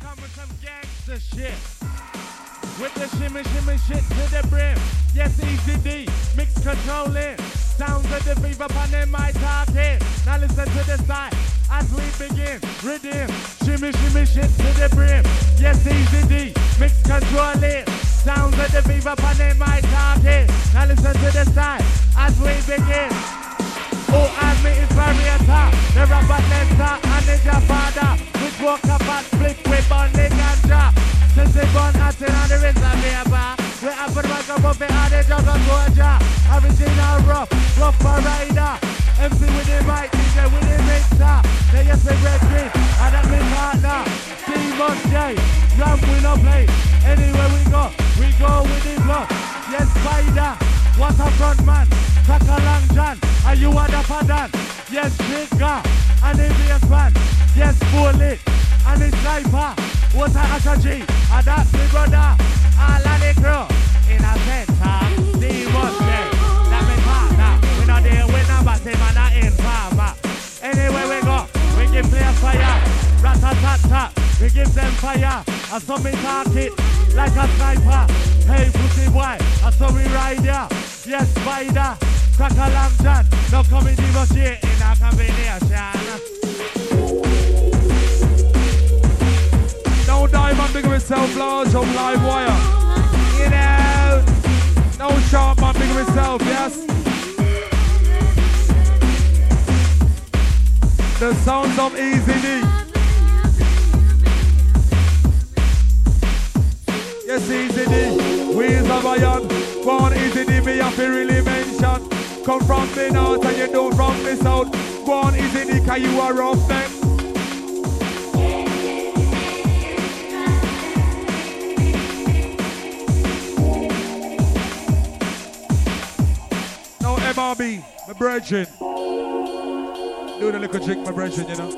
come with some gangster shit. With the shimmy shimmy shit to the brim. Yes, easy D, mix controlling. Sounds of the fever upon my talking. Now listen to the side as we begin. Redeem, shimmy shimmy shit to the brim. Yes, easy D, mix controlling. Sounds of the fever upon my talking. Now listen to the side as we begin. Oh, and me is variator. The Robert Lester and Ninja Father. Which walk up and flip with on the ganja. Since they born at in on the reservoir. We have a rock up of it and the jug of Georgia. Original rough, rough rider. MC with the mic, DJ with the mixer. They just say red green, and that me partner. Demon J, Ram we play. Anywhere we go, we go with the blood. Yes, Spider, what a front man. Crack a long and you are the. Yes, Trigger, and the bass man. Yes, Bullet, and the sniper. What a Akaji, and that's the brother. All of the crew in a center. Demon J, that me partner. We not there with no batty man, a informer. Anywhere we go, we give players fire. Rat-a-tat-tat, we give them fire. And so me talk it like a sniper. Hey, pussy boy, and so we ride ya. Yes, spider, crack a lamb John. No come in negotiate in a combination. No diamond big myself large on live wire. You know. No sharp man big myself, yes. The sounds of Easy Born Easy D, me have to really mention. Come from the north and you don't from the south. Born Easy D, cause you are rough them. No MRB, my brethren. Do the little trick, my brethren, you know.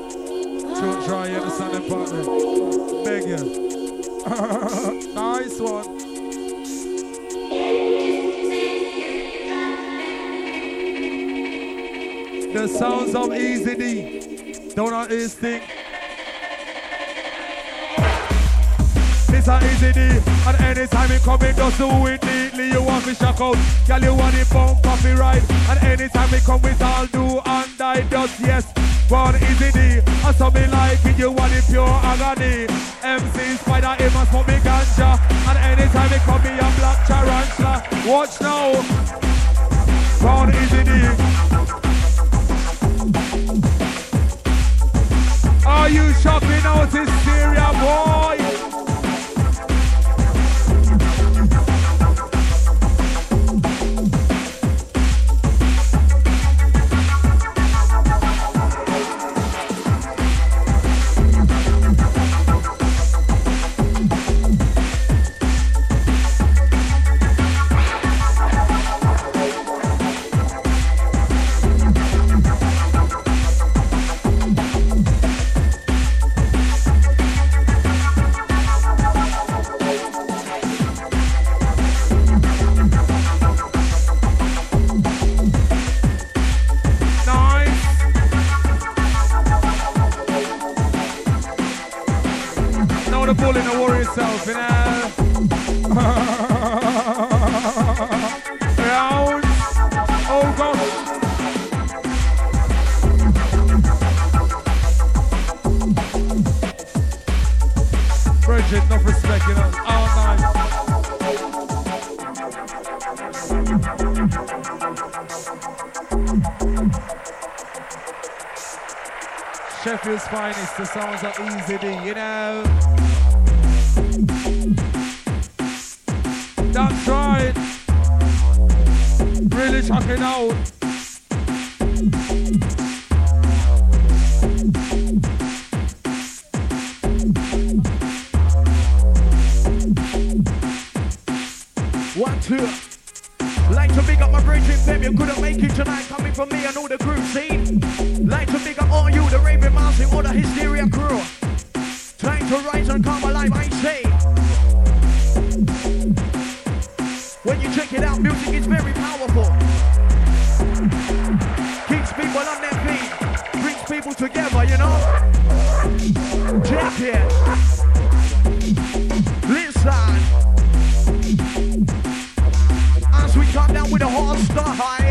Try, try, you understand them partner. Beg you. nice one. The sounds of Easy D. Don't know this thing. This a easy D, and anytime it come, it just do it neatly. You want me shock out, girl, you want it bump coffee right, and anytime it come with all do and die just yes. One easy D, and so me like it, you want it pure agony. MC Spider, it must smoke me ganja, and anytime it come, me a black tarantula. Watch now, one easy D. Are you shopping out in Syria, boy? The sounds are easy D, you know. That's right. Really shocking out. One, two. Like to big up my bridging fam, you couldn't make it tonight. Coming from me and all the crew scene. Like to make up all you, the raving mountain, all the hysteria crew. Trying to rise and come alive, I say. When you check it out, music is very powerful. Keeps people on their feet, brings people together, you know? Check it. Listen. As we come down with a hard start high.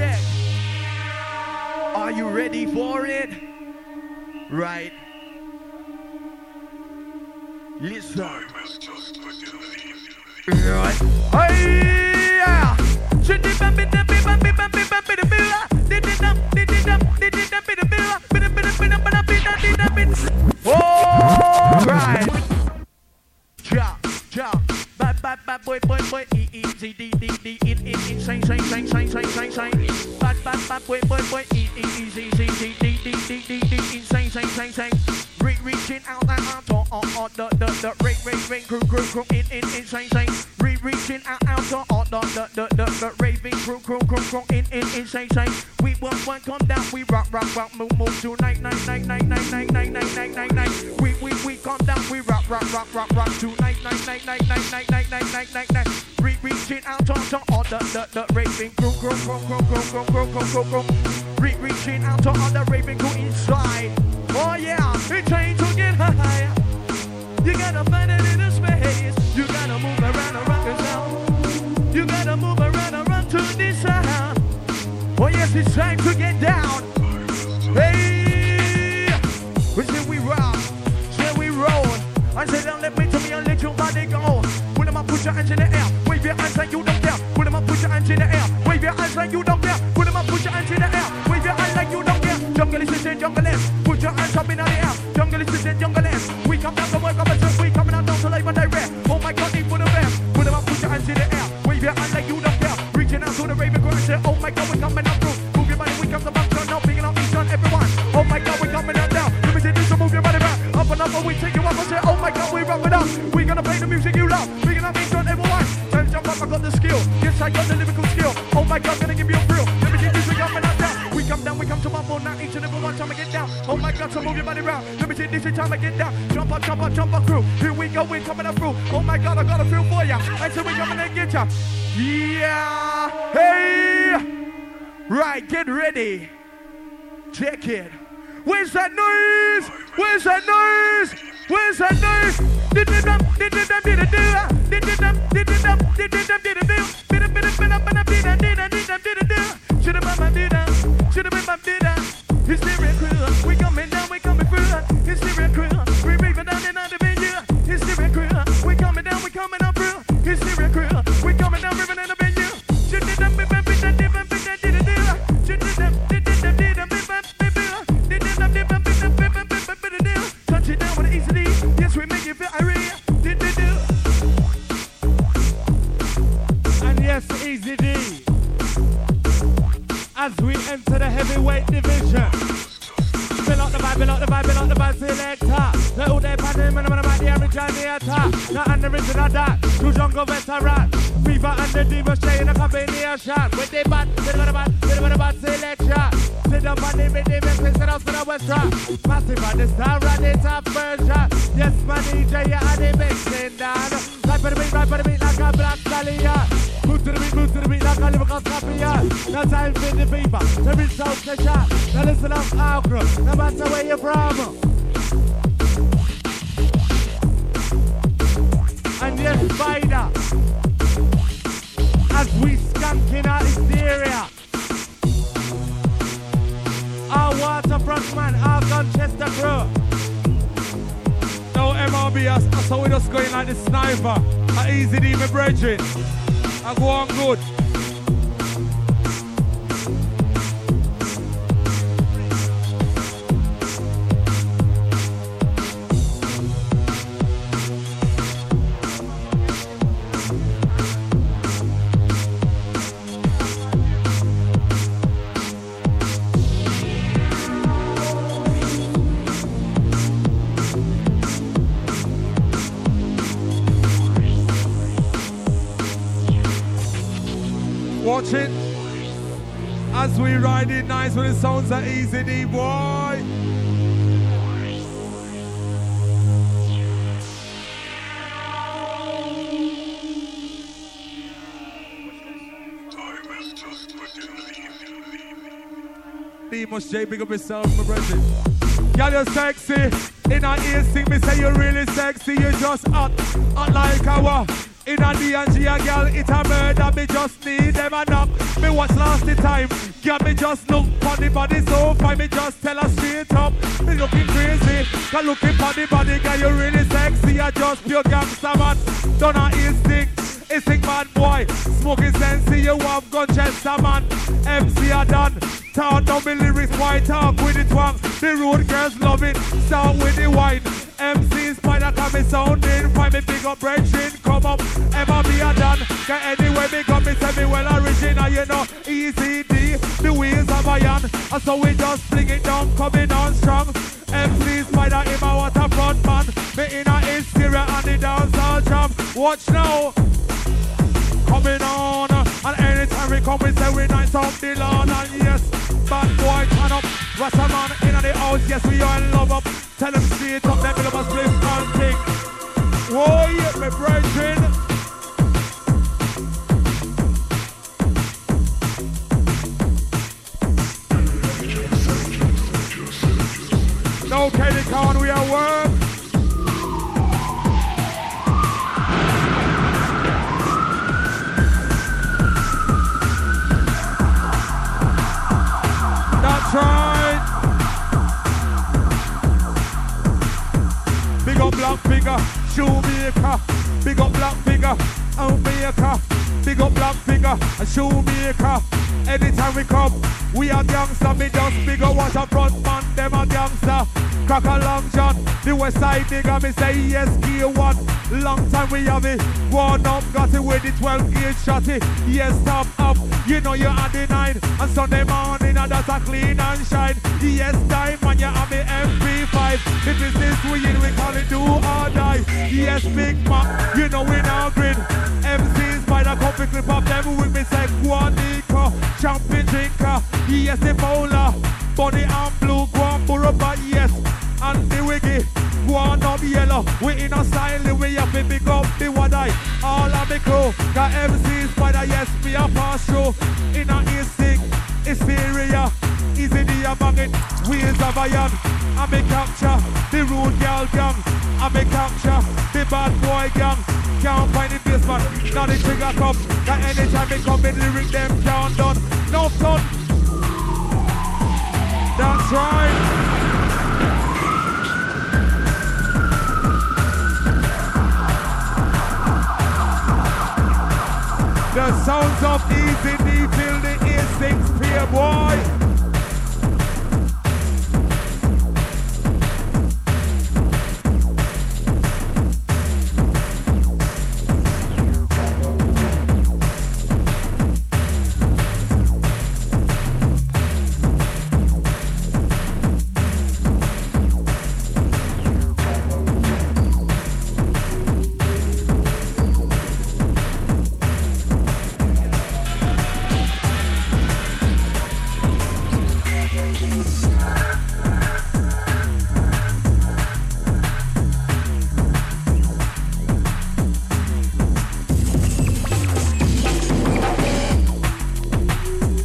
Check. Are you ready for it? Right. Listen. Right. Hey, yeah. All right bad bad boy boy boy E E G D D D in in in shine shine shine shine shine shine shine. Bad bad bad boy boy boy E E G G D D D D D in shine shine shine shine. Re- reaching out that out on, on, on the, the, the, ring, ring, ring, crew, crew, crew, in, in, insane, sane. Re- reaching out, out on, on the, the, the, the, the, raving crew, crew, crew, crew, in, in, insane, sane. We one, one, come down, we rock, rock, rock, move, move, tonight, night, night, night, night, night, night, night, night, night, night. We, we, we come down, we rock, rock, rock, rock, rock, tonight, night, night, night, night, night, night, night, night, night, night. Re- reaching out on, on, on the, the, the, raving crew, crew, crew, crew, crew, crew, crew, crew, crew, crew. Re- reaching out on the raving crew inside. Oh yeah, it's ain't to get high. You gotta find it in a space. You gotta move around and rock and sound. You gotta move around and run to this sound. Oh yes, it's time to get down. Hey, we say we rock, say we roll. I say don't let me to me and let your body go. Put them up, put your hands in the air. Wave your hands like you don't care. Put them up, put your hands in the air. Wave your hands like you don't care. Put them up, put your hands in the air. Wave your hands like you don't care. Jungle is in jungle is. My God, we rock it up. We gonna play the music you love. Picking up each and everyone. Tell jump up, I got the skill. Yes, I got the lyrical skill. Oh my God, gonna give you a thrill. Let me see this, we coming out down. We come down, we come to my phone now, each and every one time I get down. Oh my God, so move your body round. Let me see this is time I get down. Jump up, jump up, jump up through. Here we go, we coming up through. Oh my God, I got a feel for ya. I said we coming and get ya. Yeah, hey, right, get ready. Check it. Where's that noise? Where's that noise? Where's that noise? Did it dum, did it dum, did it do? Did it dum, did it dum, did it dum, did it do? Bit it, bit it, bit it, bit it, did it, did it, did it do? Should have been my did it, should have been my did it. Hysteria crew, we coming down, we coming through. Originator. Not an original that, true jungle veteran. Fever and the diva stay in a combination. With the bad, with the bad, with the bad selection. Sit up on the rhythm and place it out to the west rock. Massive on the star and the top version. Yes, my DJ, yeah, and the mixing down. Right for the beat, right for the beat like a black stallion. Move to the beat, move to the beat like a lyrical champion. No time for the fever, to reach out the shot. Now listen up, outro, no matter where you're from. Yes, spider, as we skanking out this area. Our waterfront man, our Manchester crew. No MRBS, so we just going like the sniper. I easy D, brethren. I go on good. Ride it nice when the sounds are easy, D boy. Demus J, big up yourself, my brother. Girl, you're sexy. In our ear, sing me say you're really sexy. You're just hot, hot like a in a D and G, a girl, it a murder. Me just need them a knock. Me watch last the time. Girl, me just look for the body so fine. Me just tell her straight up. Me looking crazy. Cause looking for the body, girl, you really sexy. I just pure gangster man. Don't a instinct. Instinct man boy. Smoking sense, you have gun chester man. MC a done. Talk down me lyrics, why talk with the twang. The road girls love it. Start with the wine. MC Spider come me sounding. Find me big up brethren. Come up. Ever be a done. Get anywhere me come me say me well original. You know. Easy. The wheels of iron. And so we just fling it down. Coming on strong. MC Spider in my waterfront man. Me in a hysteria and the dance all jam. Watch now coming on. And anytime we come, we say we nice up the lawn. And yes, bad boy, turn up. Rasta man in the house, yes, we are in love up. Tell them straight up, them love us play and thing. Whoa, yeah, my brethren. No Kenny Khan, we are work. That's right. Big up black figure, shoemaker. Big up black figure, maker. Big up black figure, a shoemaker. Anytime we come, we are gangster. Me just big up watch a front man, them a gangster. Crack a long shot, the west side nigga, me say yes, gear one. Long time we have it, one up, got it with the 12 gauge shotty. Yes, top up, you know at the nine. And Sunday morning, and that's a clean and shine. Yes, time, man, you have the MP5. The business we in, we call it do or die. Yes, Big Mac, you know we now grid. MCs by the coffee clip of them with me say Guanico, champion drinker. Yes, the bowler, bunny and blue, guan but yes. And the wiggy, guan up yellow. We in a style, we have to pick up the one eye. All of the crew, got by the yes, me a pass through. In a instinct, hysteria. Easy the banging, wheels of iron. I me capture the rude girl gang. I me capture the bad boy gang. Can't find the basement, now the trigger come. That anytime they come in, lyric them can't done. No fun. Sounds of easy D till the instincts fear boy.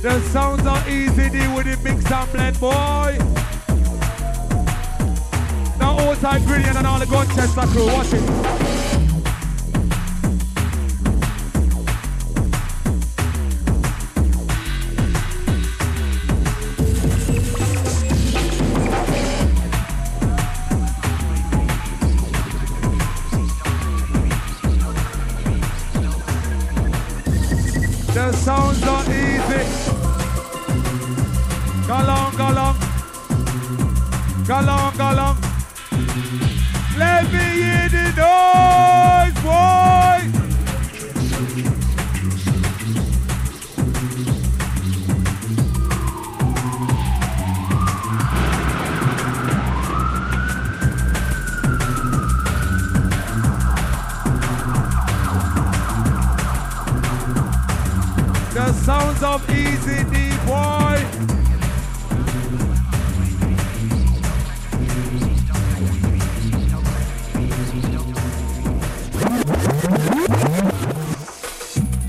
The sounds are easy, deal with the mix and blend, boy. Now all time brilliant and all the Gunchester crew, watch it. Easy D Boy.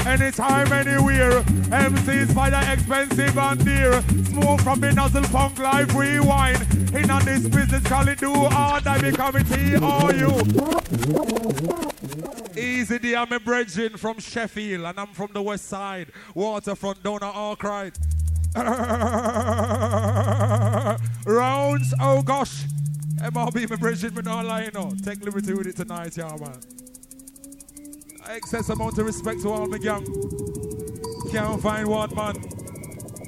Anytime, anywhere. MCs by the expensive and dear. Smoke from the nozzle, punk life, rewind. In on this business, call it do hard. I become a T or you. Easy D, I'm a bridging from Sheffield and I'm from the west side. Waterfront, down at Arkwright. Oh, Rounds, oh gosh. MRB, my bridging, but not lying, no. Take liberty with it tonight, y'all, man. Excess amount of respect to all my gang. Can't find one man.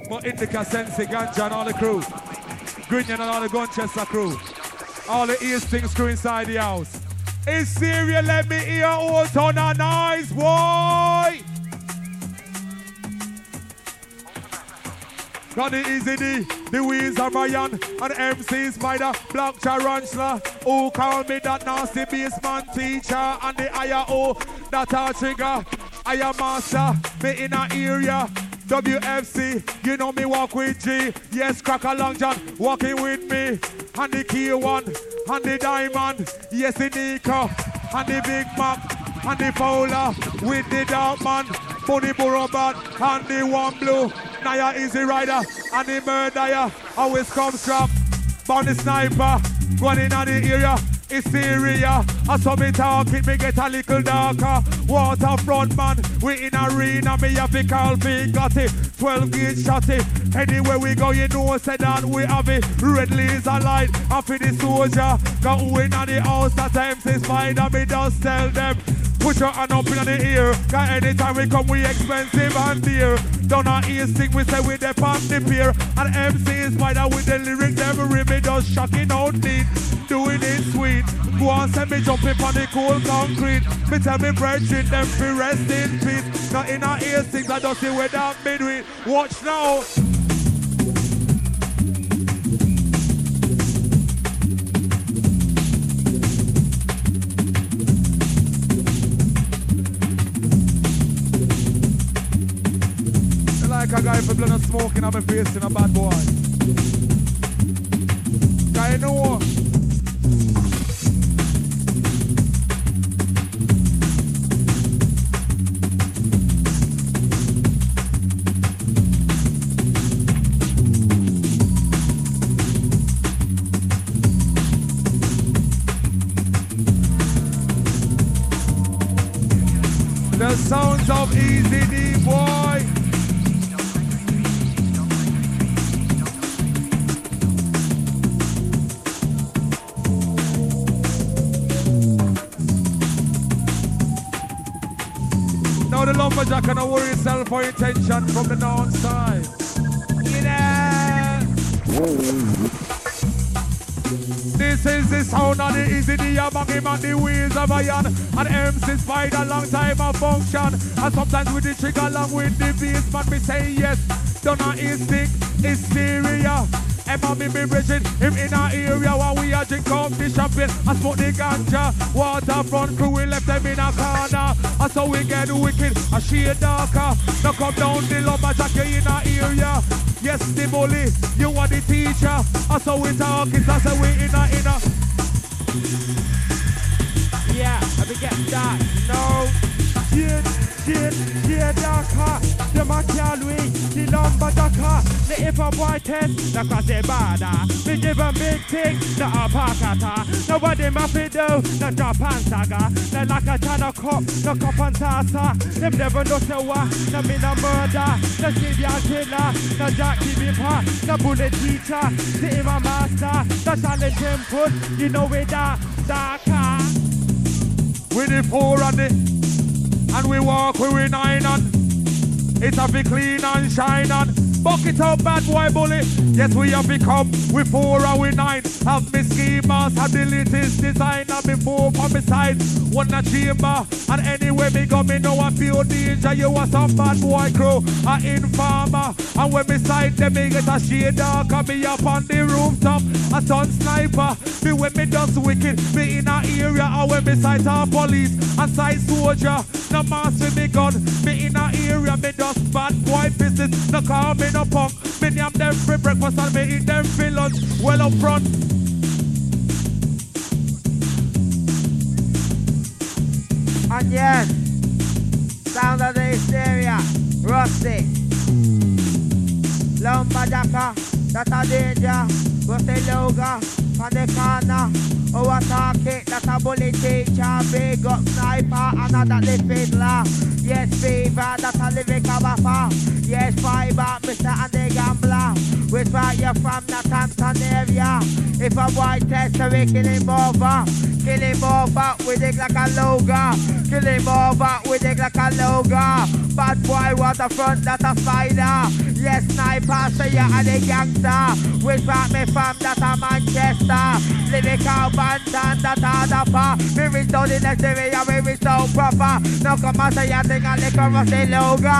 But Indica, Sensi, Ganja, and all the crew. Grinion and all the Gunchester crew. All the ears things crew inside the house. It's serious, let me hear out on a nice boy. Got the easy D, the wheels of Ryan, and MC Spider, Black Tarantula, who call me that nasty baseman teacher, and the IO, that a trigger, I am master, me in a area, WFC, you know me walk with G, yes, crack along John, walking with me, and the key one, and the diamond, yes, the Nico, and the Big Mac, and the Fowler, with the dark man, Bunny Burrobat, and the one blue, Naya Easy Rider, and the murderer, always comes strap, Bunny Sniper, going in the area, it's serious. I saw me talking, me get a little darker. Waterfront man, we in arena, me have to call big got it. 12 gauge shotty. Anywhere we go, you know, say that we have it. Red laser light, and for the soldier. Got win on the house, that time say spider, me just tell them. Put your hand up in the ear. Cause anytime we come, we expensive and dear. Don't not ear sing, we say we the pop the pier. And MC is spider with the lyric, them me just shocking out neat. Doing it sweet. Go on, send me jumping on the cool concrete. Me tell me brethren, them be rest in peace. Not in our ear sing, I don't see where that midweek. Watch now. A blood and smoking on my face in a bad boy. Guy know. For attention from the north side. This is the sound of the easy the banging on the wheels of iron and MC Spider long time of function and sometimes with the trigger along with the bass man me say yes don't know instinct is serious Emma me be bridging him in our area while we are drink up the champagne and smoke the ganja. Waterfront crew we left them in a corner. So we get wicked, a shade darker. Now come down the lumberjack in our area. Yes, the bully, you are the teacher. I so we talk, it's as we in a in a. Yeah, let me get that. No, shade, shade, shade darker. The lumberjacker. The if a boy test. The cross the border. Me give a big thing. The apakata. Now what them have to do? The and saga. The like a ton of cup. The cup and salsa. Them never know so what. The me no murder. The Sylvia killer. The Jackie Bimpa. The bullet teacher. The Ima master. The silent temple. You know we dark. Darker. With the four and the and we walk we nine on. It's a be clean and shine. Bucket up, bad boy bully. Yes, we have become. We four and we nine. Have me schemers, abilities, designer before from my side. One a chamber, and anyway me go, me know I feel danger. You are some bad boy crew, a informer. And when me sight them, me get a shade dark. And me up on the rooftop, a sun sniper. Me when me does wicked, me in a area. And when me sight a police, and sight soldier. No with me gun, me in a area. Me does bad boy business. No call me no punk. Me name them for breakfast and me eat them for lunch. Well up front. And yes, sound of the hysteria, Rusty. Hmm. Lumberjacker, uh, that's a danger. Rusty Loga, on the corner. Oh, a target, that's a bully teacher. Big up sniper, another the fiddler. Yes, fever, that's a living buffer. Yes, fiber, Mr. Andy Gambler. Which part you from, the Tanzania? If a white tester, we kill him over. Kill him over, we dig like a logo. Kill him over, we dig like a logo. Bad boy, waterfront, that's a spider. Yes, sniper, say you are the gangster. Which part me from, that's a Manchester. Lyrical bantan, that's a dapper. We uh. reach down the area, we reach down proper. No come and say you think I lick a rusty logo.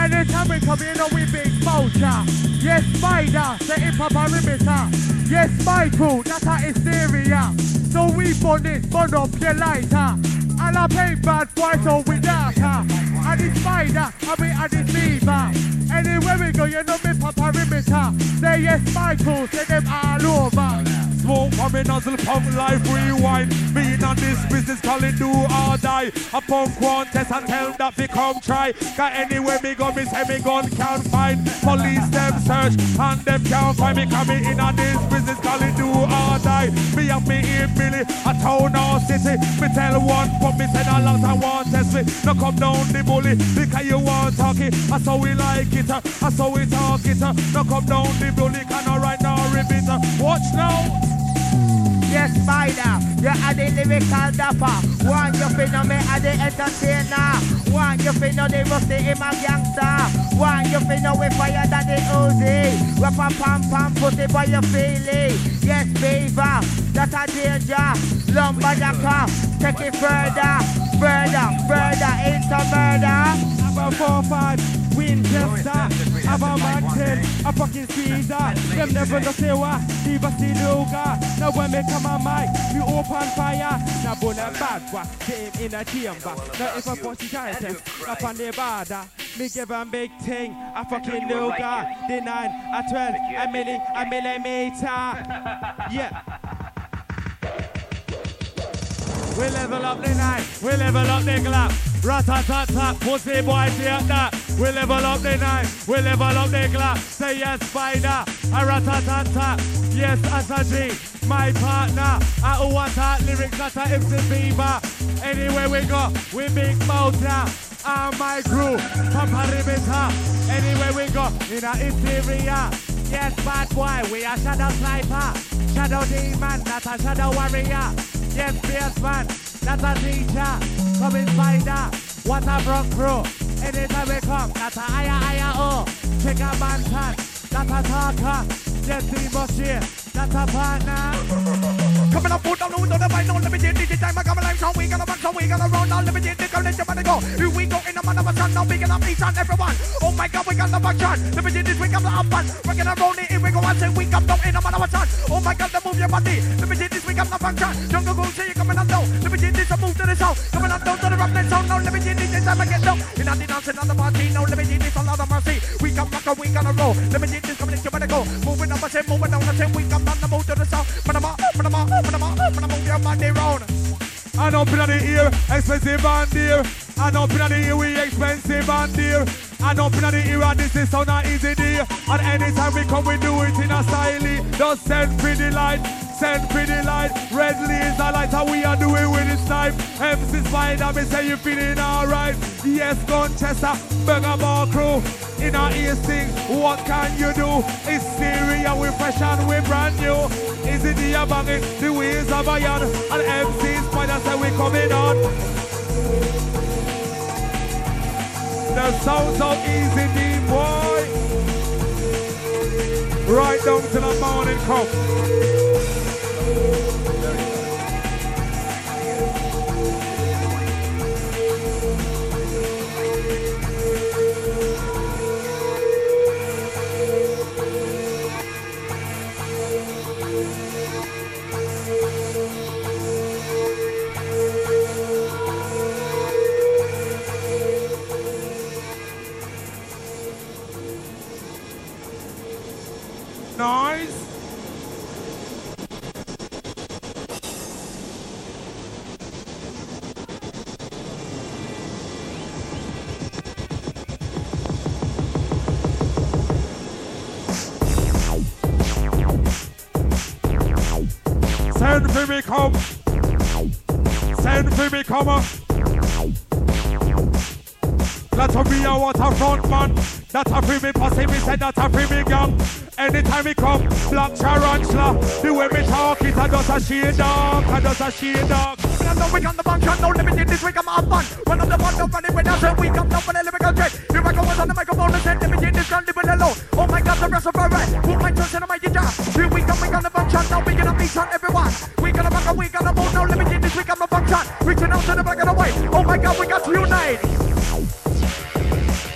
Anytime we come in, we big vulture. Yes, spider, the hip hop perimeter. Yes, Michael, that's our hysteria. So we burn this, burn up your lighter. And I paint bad boy, so we darker. Uh. And it's spider, and we and it's fever. Anywhere we go, you know me pop perimeter. Say yes, Michael, say them all over. Smoke from me nozzle, pump life rewind. Being on this business, call it do or die. A punk one test and tell them that we come try. Cause anywhere me go, me say me gun can't find. Police them search and them can't find me. Cause me in on this business, call it do or die. Me and me here, Billy, a town or city. Me tell one, but me say a lot I want test me. No come down the bully, because you want talk it. That's how we like it, uh, that's how we talk it. uh. No come down the bully, can I right now ribbit. uh. Watch now. Yes, spider, you are the lyrical dapper. One you fi know me are the entertainer. One you fi know the rusty in my gangster. One you fi know we fire than the Uzi. Rap a pam pam pussy boy you feel it. Yes, beaver, that's a danger. Lumberjacker, take it further, further, further into murder. About four five, Winchester, about Manton, a fucking Caesar. Them never know say what, leave us in Luga. Now when me come on mic, we open fire. Now bone and bad boy, get him in a chamber. Now if I push his test, up on the border. Me give him big thing, a fucking Luger. The nine, a twelve, a milli, a millimeter. Yeah. We level up the night, we level up the clap. Rat-a-tat-tat, pussy boy, take that. We level up the night, we level up the clap. Say yes, spider, a rat-a-tat-tat. Yes, as a G, my partner. I want that lyrics that a MC Bieber. Anywhere we go, we big mouth now. And my crew, Papa Rimita. Anywhere we go, in a interior. Yes, bad boy, we are shadow sniper. Shadow demon, not a shadow warrior. Yes, fierce man, that's a teacher. Coming spider, what a broke crew. Anytime we come, that's a higher, higher, oh. Check a man tan, that's a talker. Yes, he must hear, that's a partner. Coming up, put on the window, the let me get this time. I come alive, so we gonna rock, so we gonna run. Now let me get this, go, let your money go. Here we go in the man of a sun, now big enough, each and everyone. Oh my god, we got the function. Get this, we got the up fun. We're gonna roll it, here we go and say we come down in the man of a sun. Oh my god, then move your body. Get this, we got the function. Jungle Goose, you coming on down. The south. Coming on down to the rock, let's sound. Now let me get this, time I get down. In dancing on the party, now let me get this, all out of mercy. We come rock, we gonna roll. Let me get this, come let you better go. Moving up, I say, moving down, I say, we come down, the move to the south. Panama, Panama, Panama, Panama, move your body round. And up in the ear, expensive and dear. And up in the ear, we expensive and dear. And up in the era, this is so not easy day. And anytime we come, we do it in a style. Just send the light, send for the light. Red laser light, how we are doing with this time. MC Spider, me say you feeling alright. Yes, Gunchester, Burger crew. In our ear sing, what can you do? It's serious, we fresh and we brand new. Is it the banging, the ways of iron? And MC Spider say we coming on. The sounds of Easy D boy. Right down to the morning come. Send for me come. Send for me come. That's a be a waterfront man. That's a free me posse, me said that's a free me gang. Anytime we come, black tarantula. The way me talk it, I just a shade dog, I just a shade dog. I know we got the function, no limited this week I'm on fun. Run on the one, don't run it with us, we come down for the lyrical jet. Here I go on the microphone and said, limited this gun, living alone. Oh my god, the rest of our right. Put my trust in a mighty job. Here we come, we got the function, now we gonna beat on everyone. My god, we got to unite.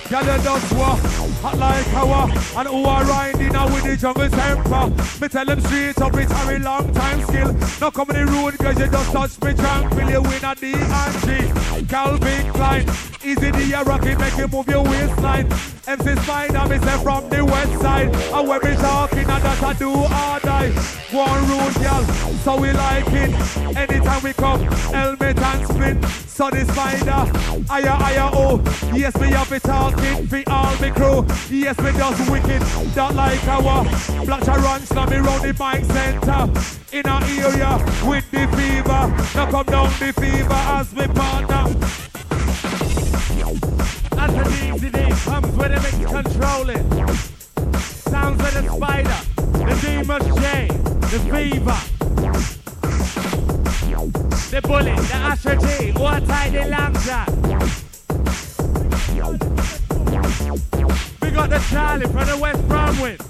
Girl, you just walk hot like our and who are riding now with the jungle temper. Me tell them straight up, it's a long time skill. No come in the road, cause you just touch me tranquil. You win a D and G. Calvin Klein, easy D, you rock it, make you move your waistline. MC Spider, me say from the west side. And when me talking, and that I do all die. One road, girl, so we like it. Anytime we come, helmet and split. So the spider, higher, higher, oh. Yes, me have it talking for all me crew. Yes, me just wicked, that like our black tarantula me round the mic center. In our area with the fever. Now come down the fever as we partner. As the easy a controlling. Sounds like the spider, the the fever. The bullet, the. We got the Charlie from the West Bromwich.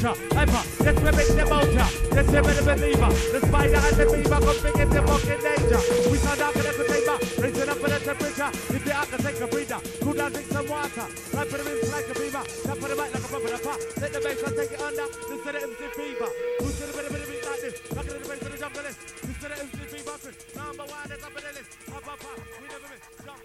Ya, hyper. Yes, we're making the motor. Yes, we're the believer. The spider and the fever come big in the fucking danger. We sound out for the container. Raising up for the temperature. If they have to take a breather, cool down, drink some water. Right for the rinse like a beaver. Tap for the back like a bumper. The pop. Let the bass and take it under. This to the MC fever. Move to the bit of the beat like this. At the bass for the jump for this. To the MC fever. Number one, that's up in the list. Pop, pop, pop. We never miss. Jump,